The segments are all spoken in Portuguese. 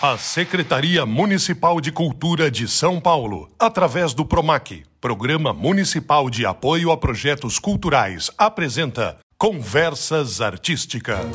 A Secretaria Municipal de Cultura de São Paulo, através do PROMAC, Programa Municipal de Apoio a Projetos Culturais, apresenta Conversas Artísticas.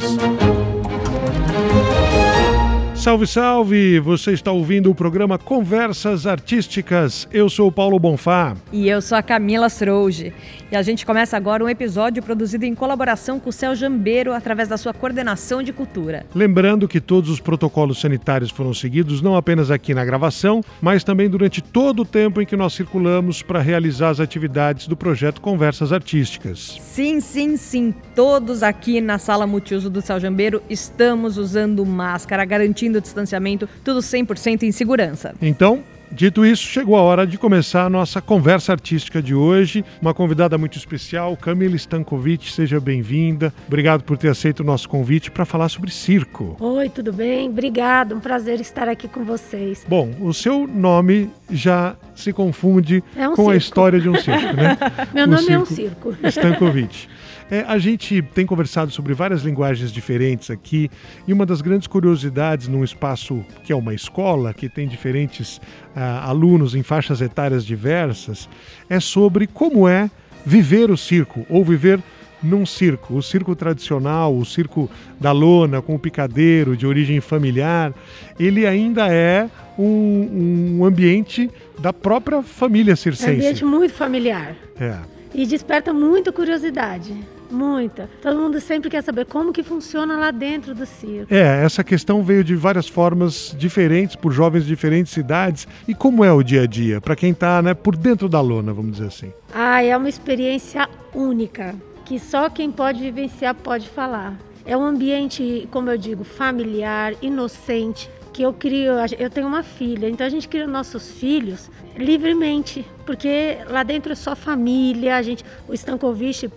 Salve, salve! Você está ouvindo o programa Conversas Artísticas. Eu sou o Paulo Bonfá. E eu sou a Camila Strouge. E a gente começa agora um episódio produzido em colaboração com o Céu Jambeiro através da sua coordenação de cultura. Lembrando que todos os protocolos sanitários foram seguidos não apenas aqui na gravação, mas também durante todo o tempo em que nós circulamos para realizar as atividades do projeto Conversas Artísticas. Sim, sim, sim. Todos aqui na sala multiuso do Céu Jambeiro estamos usando máscara, garantindo o distanciamento, tudo 100% em segurança. Então, Dito isso, chegou a hora de começar a nossa conversa artística de hoje. Uma convidada muito especial, Camila Stankovic, seja bem-vinda. Obrigado por ter aceito o nosso convite para falar sobre circo. Oi, tudo bem? Obrigado, um prazer estar aqui com vocês. Bom, o seu nome já se confunde É um com a circo. história de um circo, né? Meu O nome é um circo. Stankovic. É, a gente tem conversado sobre várias linguagens diferentes aqui e uma das grandes curiosidades num espaço que é uma escola, que tem diferentes ah, alunos em faixas etárias diversas, é sobre como é viver o circo ou viver num circo. O circo tradicional, o circo da lona com o picadeiro de origem familiar, ele ainda é um, um ambiente da própria família É um circense. ambiente muito familiar É. e desperta muita curiosidade. Muita. Todo mundo sempre quer saber como que funciona lá dentro do circo. É, essa questão veio de várias formas diferentes, por jovens de diferentes idades. E como é o dia a dia, para quem está né, por dentro da lona, vamos dizer assim? Ah, é uma experiência única, que só quem pode vivenciar pode falar. É um ambiente, como eu digo, familiar, inocente, que eu crio, eu tenho uma filha, então a gente cria nossos filhos livremente, porque lá dentro é só família, a gente, o Stankovic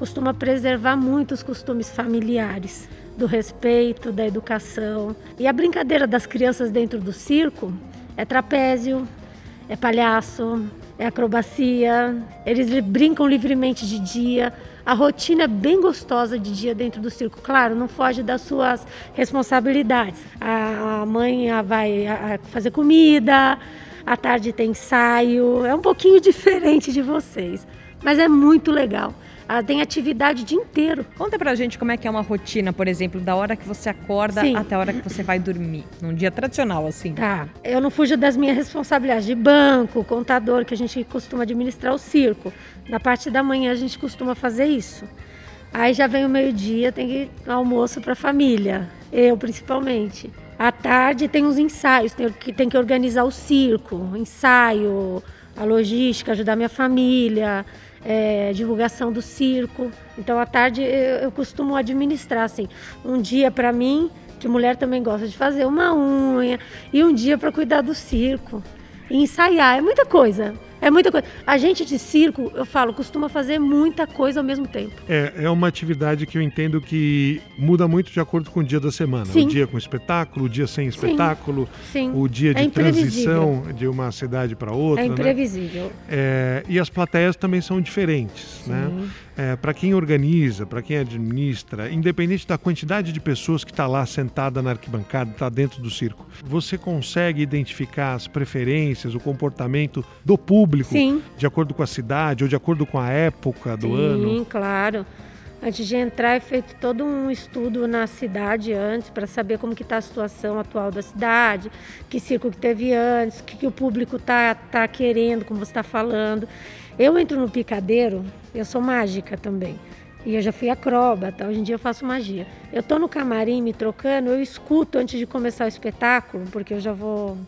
costuma preservar muito os costumes familiares, do respeito, da educação. E a brincadeira das crianças dentro do circo é trapézio, é palhaço, é acrobacia. Eles brincam livremente de dia. A rotina é bem gostosa de dia dentro do circo. Claro, não foge das suas responsabilidades. A mãe vai fazer comida, à tarde tem ensaio. É um pouquinho diferente de vocês, mas é muito legal. Ah, Tem atividade o dia inteiro. Conta pra gente como é que é uma rotina, por exemplo, da hora que você acorda Sim. até a hora que você vai dormir. Num dia tradicional, assim. Tá, eu não fujo das minhas responsabilidades de banco, contador, que a gente costuma administrar o circo. Na parte da manhã a gente costuma fazer isso. Aí já vem o meio-dia, tem que ir almoço para a família, eu principalmente. À tarde tem os ensaios, tem que, tem que organizar o circo, ensaio, a logística, ajudar minha família, é, divulgação do circo. Então à tarde eu, eu costumo administrar assim, um dia para mim, que mulher também gosta de fazer uma unha, e um dia para cuidar do circo. E ensaiar, é muita coisa. É muita coisa. A gente de circo, eu falo, costuma fazer muita coisa ao mesmo tempo. É, é uma atividade que eu entendo que muda muito de acordo com o dia da semana. Sim. O dia com espetáculo, o dia sem espetáculo, Sim. o dia de É transição de uma cidade para outra. É né? imprevisível. É, e as plateias também são diferentes, né? Para quem organiza, para quem administra, independente da quantidade de pessoas que está lá sentada na arquibancada, está dentro do circo, você consegue identificar as preferências, o comportamento do público Sim. de acordo com a cidade ou de acordo com a época do Sim, ano? claro. Antes de entrar, é feito todo um estudo na cidade antes para saber como que está a situação atual da cidade, que circo que teve antes, o que, que o público tá, tá querendo, como você está falando. Eu entro no picadeiro, eu sou mágica também. E eu já fui acróbata, hoje em dia eu faço magia. Eu tô no camarim me trocando, eu escuto antes de começar o espetáculo, porque eu já vou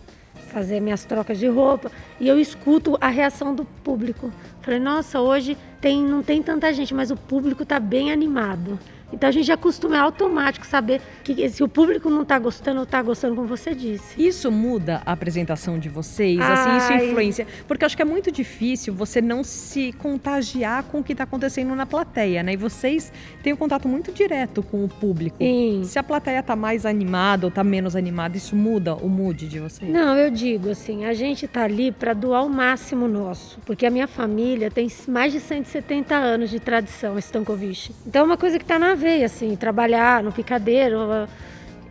fazer minhas trocas de roupa e eu escuto a reação do público. Falei, nossa, hoje tem, não tem tanta gente, mas o público está bem animado. Então a gente já costuma, é automático saber que se o público não está gostando ou está gostando, como você disse. Isso muda a apresentação de vocês? Assim, isso Ai. influencia? Porque eu acho que é muito difícil você não se contagiar com o que está acontecendo na plateia, né? E vocês têm um contato muito direto com o público. Sim. Se a plateia tá mais animada ou tá menos animada, isso muda o mood de vocês? Não, eu digo assim, a gente está ali para doar o máximo nosso, porque a minha família tem mais de 170 anos de tradição, Stankovic. Então é uma coisa que está na assim, trabalhar no picadeiro.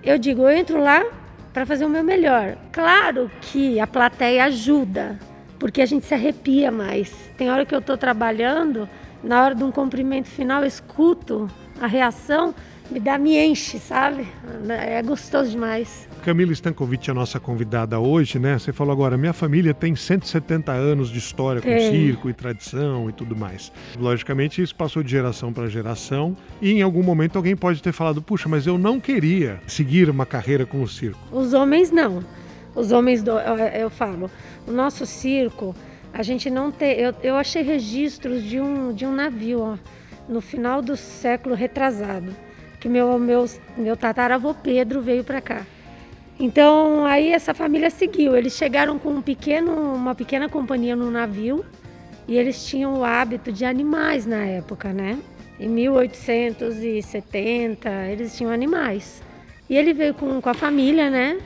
Eu digo, eu entro lá para fazer o meu melhor. Claro que a plateia ajuda, porque a gente se arrepia mais. Tem hora que eu estou trabalhando, na hora de um cumprimento final, eu escuto a reação, me dá, me enche, sabe? É gostoso demais. Camila Stankovic é a nossa convidada hoje, né? Você falou agora, minha família tem 170 anos de história tem. com circo e tradição e tudo mais. Logicamente, isso passou de geração para geração e em algum momento alguém pode ter falado, puxa, mas eu não queria seguir uma carreira com o circo. Os homens não. Os homens, do, eu, eu falo, o nosso circo, a gente não tem. Eu, eu achei registros de um, de um navio, ó, no final do século retrasado, que meu, meu, meu tataravô Pedro veio para cá. Então aí essa família seguiu. Eles chegaram com um pequeno, uma pequena companhia no navio e eles tinham o hábito de animais na época, né? Em 1870 eles tinham animais. E ele veio com, com a família, né?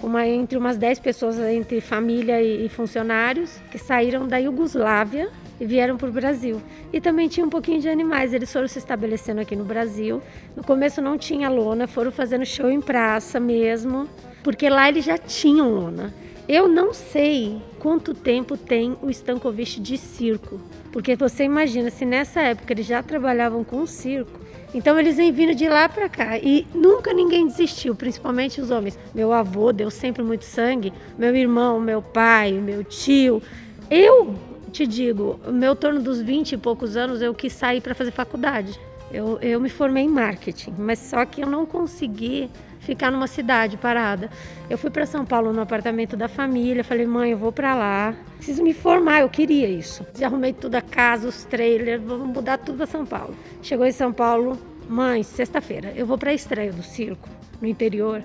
Uma, entre umas 10 pessoas entre família e, e funcionários que saíram da Iugoslávia e vieram para o Brasil. E também tinha um pouquinho de animais. Eles foram se estabelecendo aqui no Brasil. No começo não tinha lona, foram fazendo show em praça mesmo porque lá eles já tinham lona. Eu não sei quanto tempo tem o Stankovic de circo, porque você imagina se nessa época eles já trabalhavam com circo, então eles vêm vindo de lá para cá e nunca ninguém desistiu, principalmente os homens. Meu avô deu sempre muito sangue, meu irmão, meu pai, meu tio. Eu te digo, meu torno dos 20 e poucos anos eu quis sair para fazer faculdade. Eu, eu me formei em marketing, mas só que eu não consegui ficar numa cidade parada. Eu fui para São Paulo no apartamento da família, falei, mãe, eu vou para lá. Preciso me formar, eu queria isso. Já arrumei tudo a casa, os trailers, vamos mudar tudo para São Paulo. Chegou em São Paulo, mãe, sexta-feira, eu vou para a estreia do circo no interior,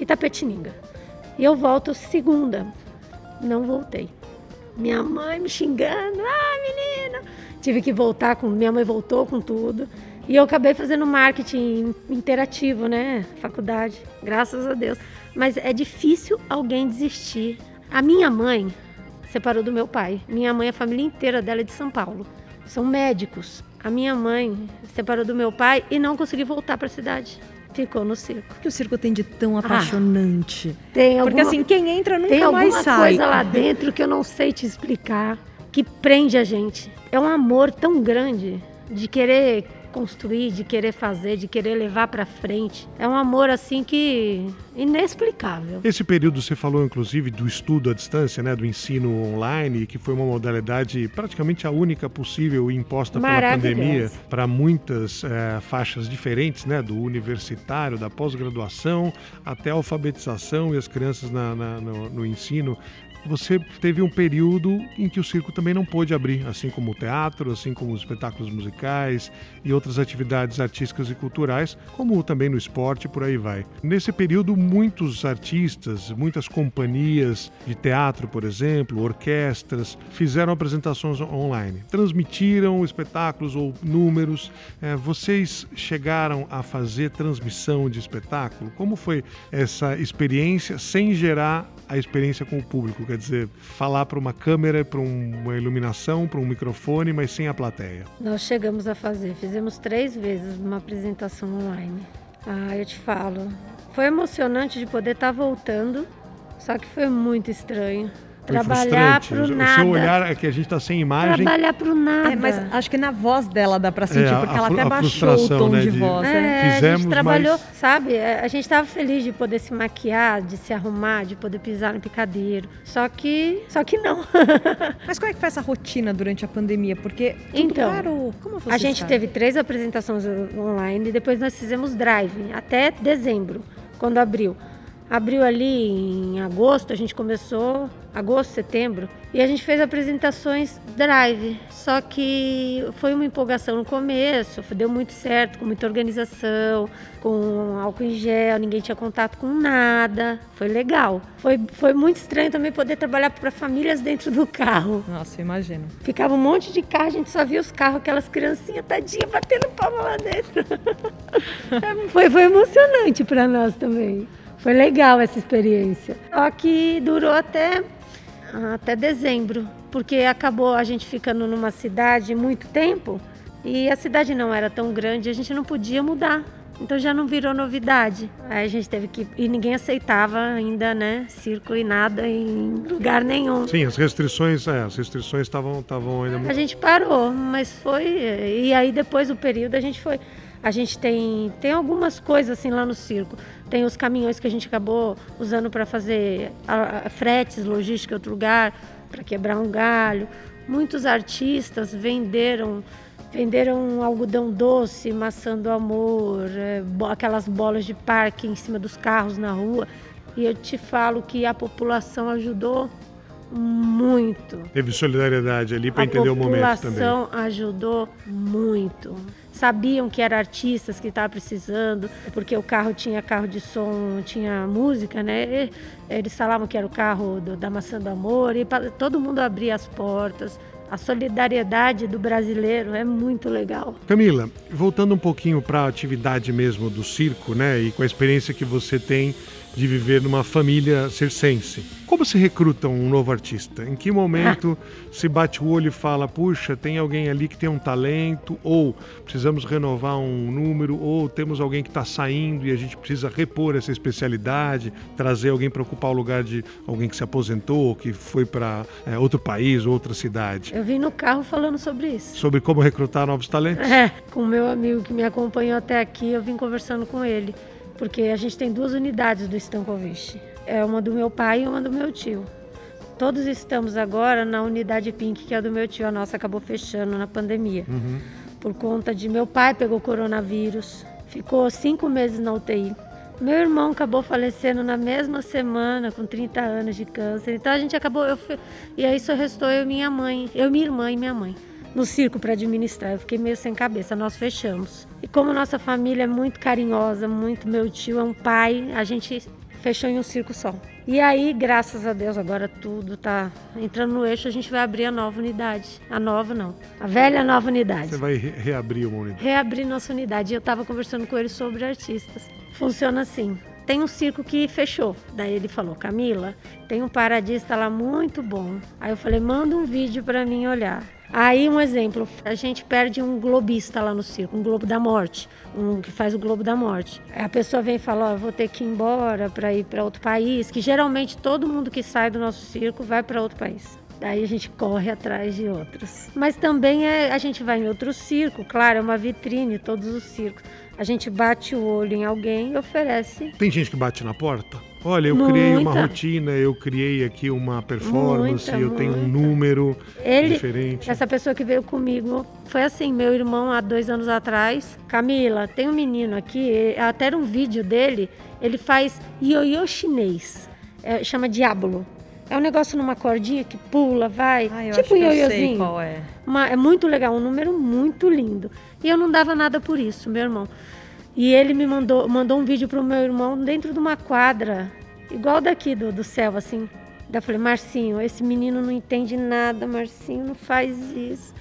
Itapetininga. E eu volto segunda. Não voltei. Minha mãe me xingando, ah, menina. Tive que voltar com, minha mãe voltou com tudo. E eu acabei fazendo marketing interativo, né? Faculdade, graças a Deus. Mas é difícil alguém desistir. A minha mãe separou do meu pai. Minha mãe, a família inteira dela é de São Paulo. São médicos. A minha mãe separou do meu pai e não conseguiu voltar para a cidade. Ficou no circo. O que o circo tem de tão ah, apaixonante? Ah, tem alguma, Porque assim, quem entra nunca tem mais sai. Tem alguma coisa lá dentro que eu não sei te explicar, que prende a gente. É um amor tão grande de querer construir, de querer fazer, de querer levar para frente. É um amor assim que inexplicável. Esse período você falou inclusive do estudo à distância, né, do ensino online, que foi uma modalidade praticamente a única possível imposta pela pandemia para muitas é, faixas diferentes, né, do universitário, da pós-graduação até a alfabetização e as crianças na, na, no, no ensino você teve um período em que o circo também não pôde abrir, assim como o teatro, assim como os espetáculos musicais e outras atividades artísticas e culturais, como também no esporte por aí vai. Nesse período, muitos artistas, muitas companhias de teatro, por exemplo, orquestras, fizeram apresentações online, transmitiram espetáculos ou números. É, vocês chegaram a fazer transmissão de espetáculo? Como foi essa experiência sem gerar a experiência com o público, quer dizer, falar para uma câmera, para uma iluminação, para um microfone, mas sem a plateia. Nós chegamos a fazer, fizemos três vezes uma apresentação online. Ah, eu te falo, foi emocionante de poder estar tá voltando, só que foi muito estranho. Foi trabalhar pro o nada. O seu olhar é que a gente está sem imagem. Trabalhar pro nada. É, mas acho que na voz dela dá para sentir, é, porque ela até baixou o tom né, de, de, voz. É, né? Fizemos, a gente trabalhou, mas... sabe? É, a gente estava feliz de poder se maquiar, de se arrumar, de poder pisar no picadeiro. Só que, só que não. mas como é que foi essa rotina durante a pandemia? Porque então, parou. Como você A gente sabe? teve três apresentações online e depois nós fizemos drive até dezembro, quando abriu. Abriu ali em agosto, a gente começou, agosto, setembro, e a gente fez apresentações drive. Só que foi uma empolgação no começo, deu muito certo, com muita organização, com álcool em gel, ninguém tinha contato com nada. Foi legal. Foi, foi muito estranho também poder trabalhar para famílias dentro do carro. Nossa, imagino. Ficava um monte de carro, a gente só via os carros, aquelas criancinhas tadinhas batendo palma lá dentro. foi, foi emocionante para nós também. Foi legal essa experiência. Só que durou até, até dezembro, porque acabou a gente ficando numa cidade muito tempo e a cidade não era tão grande, a gente não podia mudar. Então já não virou novidade. Aí a gente teve que. E ninguém aceitava ainda, né? Circo e nada em lugar nenhum. Sim, as restrições, é, as restrições estavam ainda muito. A gente parou, mas foi. E aí depois do período a gente foi. A gente tem, tem algumas coisas assim lá no circo. Tem os caminhões que a gente acabou usando para fazer a, a, fretes, logística em outro lugar, para quebrar um galho. Muitos artistas venderam venderam algodão doce, maçã do amor, é, aquelas bolas de parque em cima dos carros na rua. E eu te falo que a população ajudou muito. Teve solidariedade ali para entender o momento também. A população ajudou muito sabiam que eram artistas que estavam precisando, porque o carro tinha carro de som, tinha música, né? E eles falavam que era o carro do, da Maçã do Amor, e todo mundo abria as portas. A solidariedade do brasileiro é muito legal. Camila, voltando um pouquinho para a atividade mesmo do circo, né? E com a experiência que você tem de viver numa família circense. Como se recruta um novo artista? Em que momento se bate o olho e fala, puxa, tem alguém ali que tem um talento, ou precisamos renovar um número, ou temos alguém que está saindo e a gente precisa repor essa especialidade, trazer alguém para ocupar o lugar de alguém que se aposentou, que foi para é, outro país, outra cidade? Eu vim no carro falando sobre isso. Sobre como recrutar novos talentos? É, com o meu amigo que me acompanhou até aqui, eu vim conversando com ele porque a gente tem duas unidades do Stankovic. É uma do meu pai e uma do meu tio. Todos estamos agora na unidade Pink, que é a do meu tio. A nossa acabou fechando na pandemia. Uhum. Por conta de meu pai pegou coronavírus, ficou cinco meses na UTI. Meu irmão acabou falecendo na mesma semana, com 30 anos de câncer. Então a gente acabou. Eu, e aí só restou eu e minha mãe, eu, minha irmã e minha mãe no circo para administrar. Eu fiquei meio sem cabeça, nós fechamos. E como nossa família é muito carinhosa, muito meu tio é um pai, a gente fechou em um circo só. E aí, graças a Deus, agora tudo tá entrando no eixo, a gente vai abrir a nova unidade. A nova não, a velha nova unidade. Você vai re reabrir uma unidade? Reabrir nossa unidade. E eu estava conversando com ele sobre artistas. Funciona assim. Tem um circo que fechou. Daí ele falou: Camila, tem um paradista lá muito bom. Aí eu falei: manda um vídeo para mim olhar. Aí, um exemplo, a gente perde um globista lá no circo, um globo da morte, um que faz o globo da morte. A pessoa vem e fala: Ó, oh, vou ter que ir embora para ir para outro país, que geralmente todo mundo que sai do nosso circo vai para outro país. Daí a gente corre atrás de outros. Mas também é, a gente vai em outro circo, claro, é uma vitrine, todos os circos. A gente bate o olho em alguém e oferece. Tem gente que bate na porta? Olha, eu muita. criei uma rotina, eu criei aqui uma performance, muita, eu muita. tenho um número Ele, diferente. Essa pessoa que veio comigo foi assim, meu irmão há dois anos atrás. Camila, tem um menino aqui, até era um vídeo dele, ele faz ioiô chinês, é, chama Diablo. É um negócio numa cordinha que pula, vai, Ai, tipo um ioiôzinho. qual é. Uma, é muito legal, um número muito lindo. E eu não dava nada por isso, meu irmão. E ele me mandou, mandou um vídeo pro meu irmão dentro de uma quadra, igual daqui do, do céu, assim. Daí eu falei, Marcinho, esse menino não entende nada, Marcinho, não faz isso.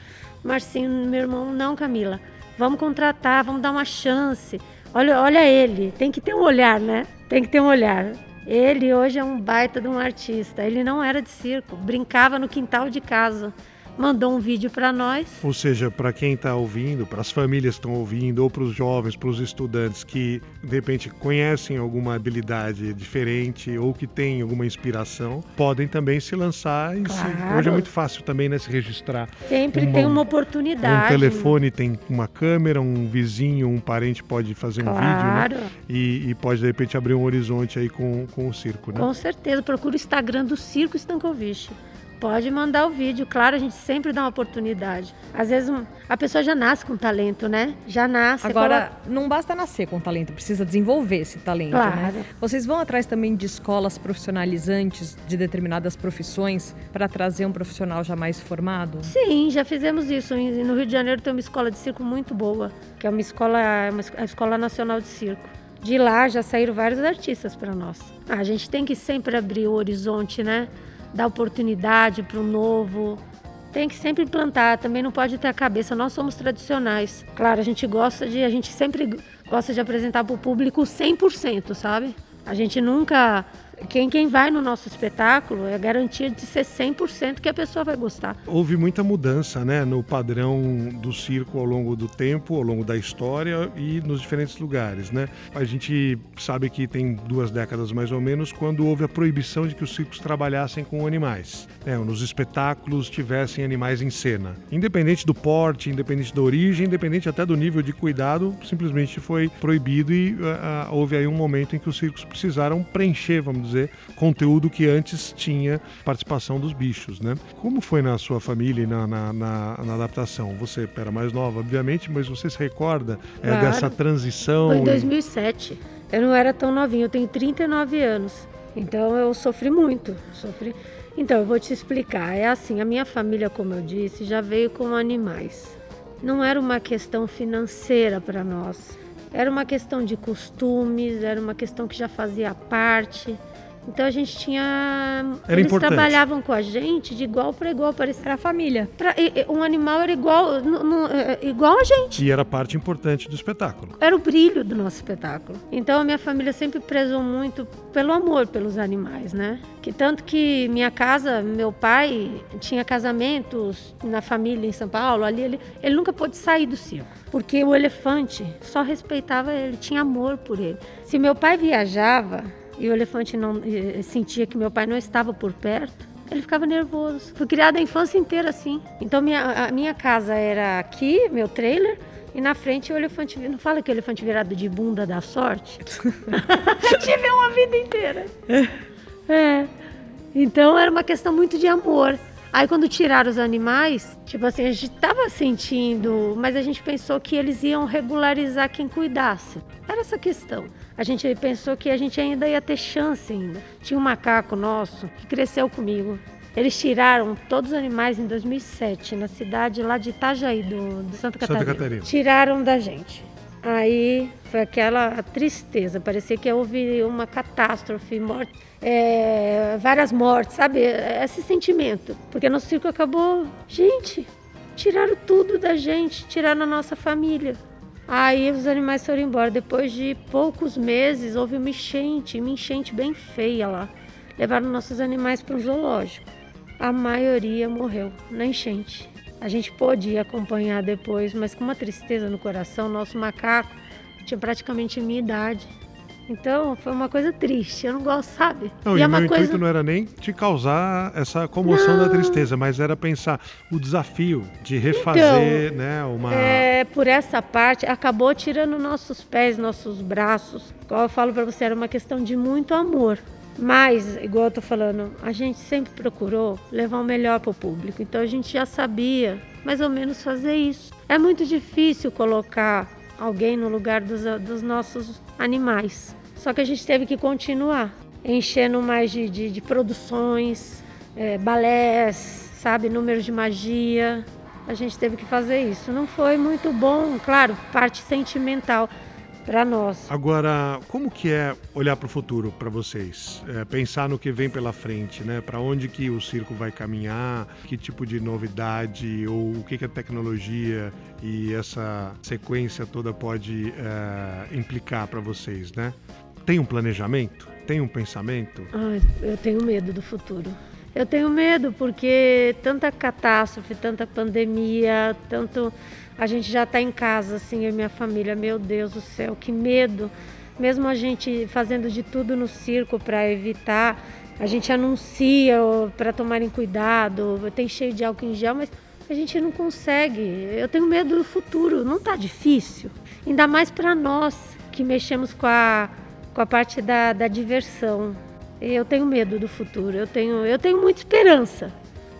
Marcinho, meu irmão, não, Camila. Vamos contratar, vamos dar uma chance. Olha, olha ele, tem que ter um olhar, né? Tem que ter um olhar. Ele hoje é um baita de um artista. Ele não era de circo, brincava no quintal de casa mandou um vídeo para nós. Ou seja, para quem está ouvindo, para as famílias que estão ouvindo, ou para os jovens, para os estudantes que de repente conhecem alguma habilidade diferente ou que têm alguma inspiração, podem também se lançar. E claro. se... Hoje é muito fácil também né, se registrar. Sempre uma, tem uma oportunidade. Um telefone tem uma câmera, um vizinho, um parente pode fazer claro. um vídeo né? e, e, pode de repente abrir um horizonte aí com, com o circo. Né? Com certeza. Procura o Instagram do Circo Stankovic. Pode mandar o vídeo, claro, a gente sempre dá uma oportunidade. Às vezes a pessoa já nasce com talento, né? Já nasce. Agora, não basta nascer com talento, precisa desenvolver esse talento, né? claro. né? Vocês vão atrás também de escolas profissionalizantes de determinadas profissões para trazer um profissional já mais formado? Sim, já fizemos isso. No Rio de Janeiro tem uma escola de circo muito boa, que é uma escola, uma, a Escola Nacional de Circo. De lá já saíram vários artistas para nós. A gente tem que sempre abrir o horizonte, né? Dar oportunidade para o novo. Tem que sempre implantar, também não pode ter a cabeça. Nós somos tradicionais. Claro, a gente gosta de, a gente sempre gosta de apresentar para o público 100%, sabe? A gente nunca quem, quem vai no nosso espetáculo é garantia de ser 100% que a pessoa vai gostar. Houve muita mudança né, no padrão do circo ao longo do tempo, ao longo da história e nos diferentes lugares. Né? A gente sabe que tem duas décadas mais ou menos quando houve a proibição de que os circos trabalhassem com animais, né, nos espetáculos tivessem animais em cena. Independente do porte, independente da origem, independente até do nível de cuidado, simplesmente foi proibido e uh, houve aí um momento em que os circos precisaram preencher, vamos dizer, conteúdo que antes tinha participação dos bichos, né? Como foi na sua família e na, na, na, na adaptação? Você era mais nova, obviamente, mas você se recorda é, claro. dessa transição? Foi em 2007. Eu não era tão novinha, eu tenho 39 anos. Então eu sofri muito, sofri. Então eu vou te explicar. É assim, a minha família, como eu disse, já veio com animais. Não era uma questão financeira para nós. Era uma questão de costumes, era uma questão que já fazia parte. Então a gente tinha. Era eles importante. trabalhavam com a gente de igual para igual, parecia. A família. Um animal era igual, no, no, é, igual a gente. E era parte importante do espetáculo. Era o brilho do nosso espetáculo. Então a minha família sempre prezou muito pelo amor pelos animais, né? Que tanto que minha casa, meu pai tinha casamentos na família em São Paulo, ali ele, ele nunca pôde sair do circo. Porque o elefante só respeitava ele, tinha amor por ele. Se meu pai viajava, e o elefante não sentia que meu pai não estava por perto, ele ficava nervoso. Fui criada a infância inteira assim. Então minha, a minha casa era aqui, meu trailer, e na frente o elefante. Não fala que o elefante virado de bunda dá sorte? Tive uma vida inteira. É. Então era uma questão muito de amor. Aí quando tiraram os animais, tipo assim, a gente tava sentindo, mas a gente pensou que eles iam regularizar quem cuidasse. Era essa questão. A gente pensou que a gente ainda ia ter chance ainda. Tinha um macaco nosso que cresceu comigo. Eles tiraram todos os animais em 2007, na cidade lá de Itajaí, do, do Santa, Catarina. Santa Catarina. Tiraram da gente. Aí foi aquela tristeza, parecia que houve uma catástrofe, morte, é, várias mortes, sabe? Esse sentimento. Porque nosso circo acabou. Gente, tiraram tudo da gente, tiraram a nossa família. Aí os animais foram embora. Depois de poucos meses, houve uma enchente, uma enchente bem feia lá. Levaram nossos animais para o zoológico. A maioria morreu na enchente. A gente pôde acompanhar depois, mas com uma tristeza no coração. Nosso macaco tinha praticamente a minha idade. Então foi uma coisa triste, eu não gosto, sabe? Não, e, e o meu coisa... intuito não era nem te causar essa comoção não. da tristeza, mas era pensar o desafio de refazer, então, né, uma... É, por essa parte, acabou tirando nossos pés, nossos braços. Igual eu falo para você, era uma questão de muito amor. Mas, igual eu tô falando, a gente sempre procurou levar o melhor para o público. Então a gente já sabia mais ou menos fazer isso. É muito difícil colocar alguém no lugar dos, dos nossos animais. Só que a gente teve que continuar, enchendo mais de, de, de produções, é, balés, sabe, números de magia. A gente teve que fazer isso. Não foi muito bom, claro, parte sentimental para nós. Agora, como que é olhar para o futuro para vocês? É, pensar no que vem pela frente, né? Para onde que o circo vai caminhar? Que tipo de novidade ou o que, que a tecnologia e essa sequência toda pode é, implicar para vocês, né? Tem um planejamento? Tem um pensamento? Ai, eu tenho medo do futuro. Eu tenho medo porque tanta catástrofe, tanta pandemia, tanto a gente já está em casa, assim, eu e minha família. Meu Deus do céu, que medo. Mesmo a gente fazendo de tudo no circo para evitar, a gente anuncia para tomarem cuidado, tem cheio de álcool em gel, mas a gente não consegue. Eu tenho medo do futuro, não está difícil. Ainda mais para nós que mexemos com a, com a parte da, da diversão. Eu tenho medo do futuro, eu tenho, eu tenho muita esperança.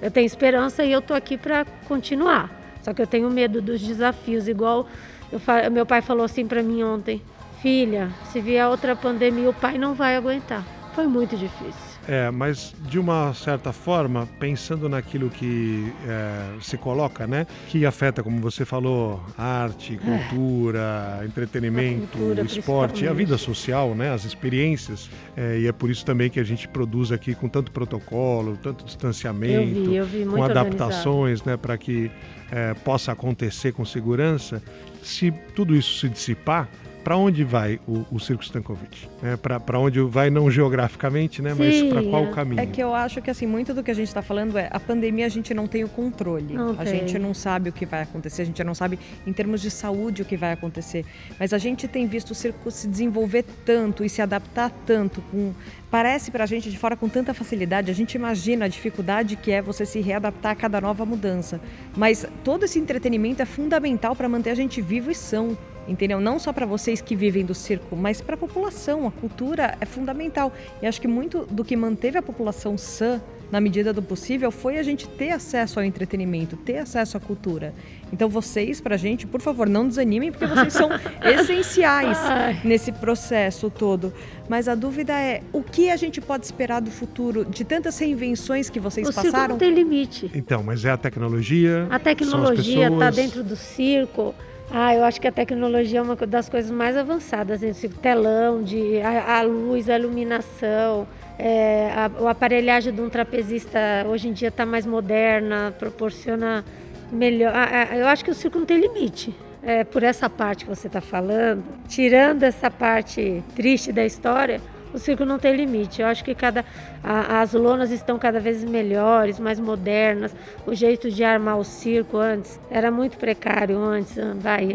Eu tenho esperança e eu estou aqui para continuar. Só que eu tenho medo dos desafios, igual eu, meu pai falou assim para mim ontem: "Filha, se vier outra pandemia, o pai não vai aguentar". Foi muito difícil. É, mas de uma certa forma, pensando naquilo que é, se coloca, né? Que afeta, como você falou, arte, é. cultura, é. entretenimento, cultura, esporte, a vida social, né? As experiências. É, e é por isso também que a gente produz aqui com tanto protocolo, tanto distanciamento, eu vi, eu vi, com adaptações, né? Para que é, possa acontecer com segurança. Se tudo isso se dissipar, para onde vai o, o Circo Stankovic? É, para onde vai, não geograficamente, né? Mas para qual caminho? É que eu acho que assim, muito do que a gente está falando é a pandemia a gente não tem o controle. Não a tem. gente não sabe o que vai acontecer, a gente não sabe em termos de saúde o que vai acontecer. Mas a gente tem visto o circo se desenvolver tanto e se adaptar tanto com parece para a gente de fora com tanta facilidade, a gente imagina a dificuldade que é você se readaptar a cada nova mudança. Mas todo esse entretenimento é fundamental para manter a gente vivo e são entendeu? Não só para vocês que vivem do circo, mas para a população. A cultura é fundamental. E acho que muito do que manteve a população sã, na medida do possível, foi a gente ter acesso ao entretenimento, ter acesso à cultura. Então vocês, para a gente, por favor, não desanimem, porque vocês são essenciais nesse processo todo. Mas a dúvida é, o que a gente pode esperar do futuro, de tantas reinvenções que vocês o passaram? Circo não tem limite. Então, mas é a tecnologia? A tecnologia está dentro do circo ah, eu acho que a tecnologia é uma das coisas mais avançadas, esse telão, de, a, a luz, a iluminação, é, a, a aparelhagem de um trapezista hoje em dia está mais moderna, proporciona melhor. A, eu acho que o circo não tem limite. É, por essa parte que você está falando, tirando essa parte triste da história, o circo não tem limite. Eu acho que cada a, as lonas estão cada vez melhores, mais modernas. O jeito de armar o circo antes era muito precário antes, vai,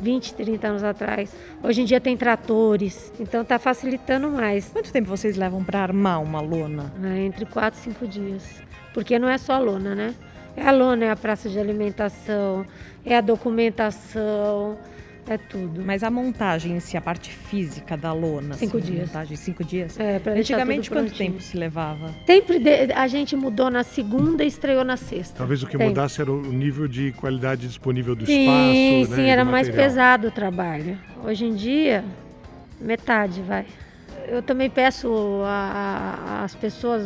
20, 30 anos atrás. Hoje em dia tem tratores, então está facilitando mais. Quanto tempo vocês levam para armar uma lona? É, entre 4 e 5 dias. Porque não é só a lona, né? É a lona, é a praça de alimentação, é a documentação, é tudo. Mas a montagem em si, a parte física da lona. Cinco assim, dias. Montagem, cinco dias? É, pra Antigamente, quanto tempo se levava? Sempre de, a gente mudou na segunda e estreou na sexta. Talvez o que Sempre. mudasse era o nível de qualidade disponível do sim, espaço. Sim, né, era mais pesado o trabalho. Hoje em dia, metade vai. Eu também peço às pessoas,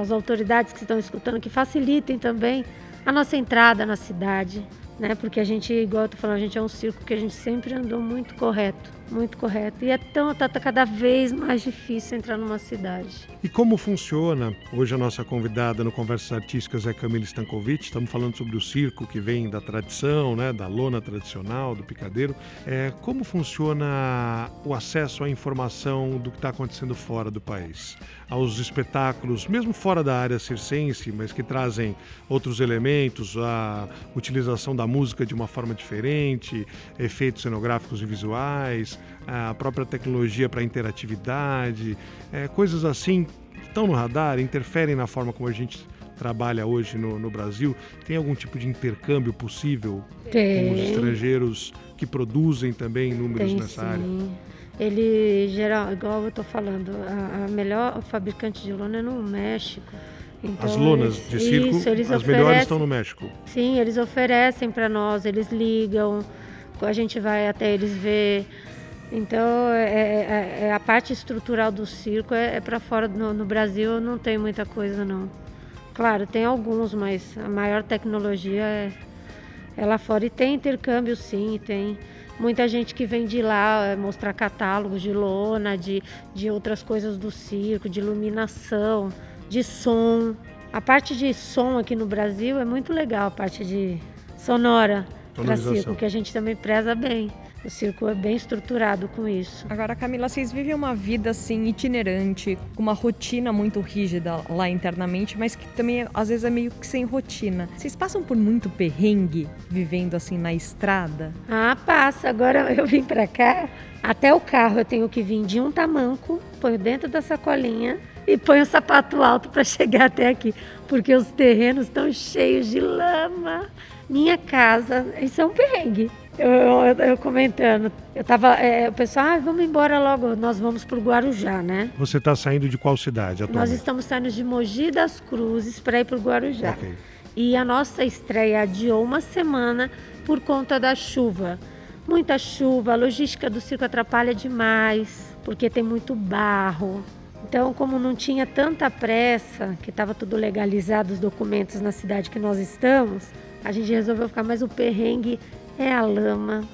às autoridades que estão escutando, que facilitem também a nossa entrada na cidade né? Porque a gente, igual eu tô falando, a gente é um circo que a gente sempre andou muito correto muito correto. E é tão, tá, tá, cada vez mais difícil entrar numa cidade. E como funciona? Hoje a nossa convidada no Conversas Artísticas é Camila Stankovic. Estamos falando sobre o circo que vem da tradição, né, da lona tradicional, do picadeiro. É, como funciona o acesso à informação do que está acontecendo fora do país? Aos espetáculos, mesmo fora da área circense, mas que trazem outros elementos, a utilização da música de uma forma diferente, efeitos cenográficos e visuais, a própria tecnologia para interatividade, é, coisas assim estão no radar, interferem na forma como a gente trabalha hoje no, no Brasil? Tem algum tipo de intercâmbio possível Tem. com os estrangeiros que produzem também números Tem, nessa sim. área? Ele, geral, igual eu estou falando, a, a, melhor fabricante de lona é no México. Então, as lonas de circo, isso, as oferecem, melhores estão no México. Sim, eles oferecem para nós, eles ligam, a gente vai até eles ver então, é, é, é, a parte estrutural do circo é, é para fora. No, no, Brasil não tem muita coisa, não. Claro, tem alguns, mas a maior tecnologia é, é lá fora. E tem intercâmbio, sim, tem muita gente que vem de lá é, mostrar catálogos de lona, de, de outras coisas do circo, de iluminação, de som. A parte de som aqui no Brasil é muito legal, a parte de sonora para circo, que a gente também preza bem. O circo é bem estruturado com isso. Agora, Camila, vocês vivem uma vida assim itinerante, com uma rotina muito rígida lá internamente, mas que também às vezes é meio que sem rotina. Vocês passam por muito perrengue vivendo assim na estrada? Ah, passa. Agora eu vim para cá, até o carro eu tenho que vir de um tamanco, ponho dentro da sacolinha e ponho o sapato alto para chegar até aqui, porque os terrenos estão cheios de lama. Minha casa, isso é um perrengue. Eu, eu, eu, comentando, eu tava, é, o pessoal, ah, vamos embora logo, nós vamos para o Guarujá, né? Você está saindo de qual cidade atualmente? Nós estamos saindo de Mogi das Cruzes para ir para o Guarujá. Okay. E a nossa estreia adiou uma semana por conta da chuva. Muita chuva, a logística do circo atrapalha demais, porque tem muito barro. Então, como não tinha tanta pressa, que estava tudo legalizado, os documentos na cidade que nós estamos, a gente resolveu ficar mais o perrengue é a lama.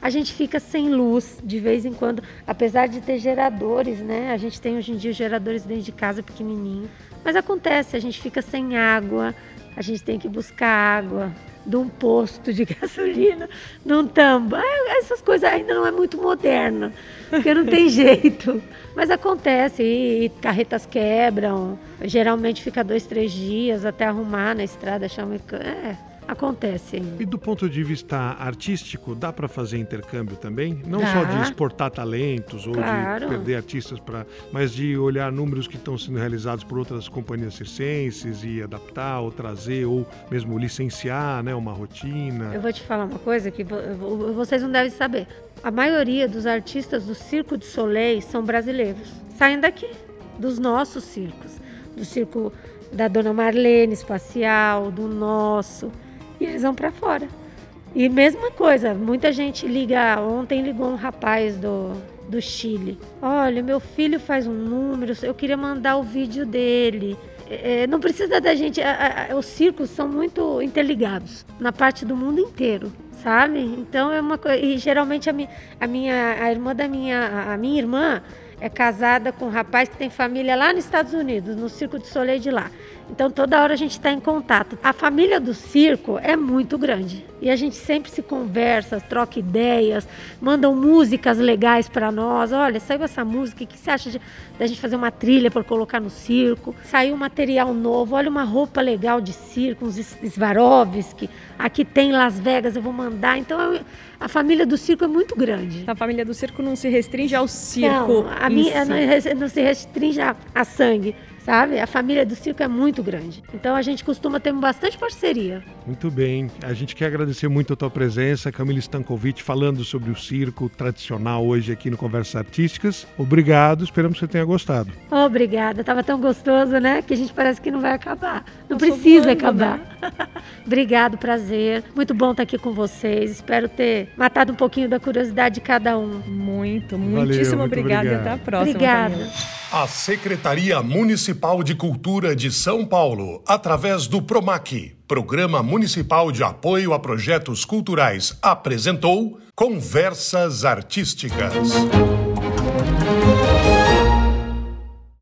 A gente fica sem luz de vez em quando, apesar de ter geradores, né? A gente tem hoje em dia geradores dentro de casa pequenininho. Mas acontece, a gente fica sem água, a gente tem que buscar água de um posto de gasolina, num tambo. Essas coisas ainda não é muito moderna, porque não tem jeito. Mas acontece, e carretas quebram, geralmente fica dois, três dias até arrumar na estrada, chama. É, acontece. E do ponto de vista artístico, dá para fazer intercâmbio também? Não dá. só de exportar talentos ou claro. de perder artistas para, mas de olhar números que estão sendo realizados por outras companhias circenses e adaptar ou trazer ou mesmo licenciar, né, uma rotina. Eu vou te falar uma coisa que vocês não devem saber. A maioria dos artistas do Circo de Soleil são brasileiros. Saem daqui, dos nossos circos, do circo da Dona Marlene Espacial, do nosso e eles vão para fora. E mesma coisa, muita gente liga. Ontem ligou um rapaz do, do Chile. Olha, meu filho faz um número, eu queria mandar o vídeo dele. É, não precisa da gente. A, a, os circos são muito interligados na parte do mundo inteiro, sabe? Então é uma coisa. E geralmente a, mi, a minha a irmã da minha a minha irmã é casada com um rapaz que tem família lá nos Estados Unidos, no Circo de Soleil de lá. Então toda hora a gente está em contato. A família do circo é muito grande e a gente sempre se conversa, troca ideias, mandam músicas legais para nós. Olha, saiu essa música, o que você acha de da gente fazer uma trilha para colocar no circo? Saiu material novo, olha uma roupa legal de circo, uns Swarovski. Aqui tem Las Vegas, eu vou mandar. Então a família do circo é muito grande. A família do circo não se restringe ao circo. Não, a minha si. não se restringe a, a sangue sabe? A família do circo é muito grande. Então a gente costuma ter bastante parceria. Muito bem. A gente quer agradecer muito a tua presença, Camila Stankovic, falando sobre o circo tradicional hoje aqui no Conversas Artísticas. Obrigado, esperamos que você tenha gostado. Obrigada, tava tão gostoso, né? Que a gente parece que não vai acabar. Não precisa voando, acabar. Né? Obrigado, prazer. Muito bom estar aqui com vocês. Espero ter matado um pouquinho da curiosidade de cada um. Muito, muitíssimo Valeu, obrigada obrigado. e até a próxima. Obrigada. Camila. A Secretaria Municipal de Cultura de São Paulo, através do PROMAC, Programa Municipal de Apoio a Projetos Culturais, apresentou Conversas Artísticas.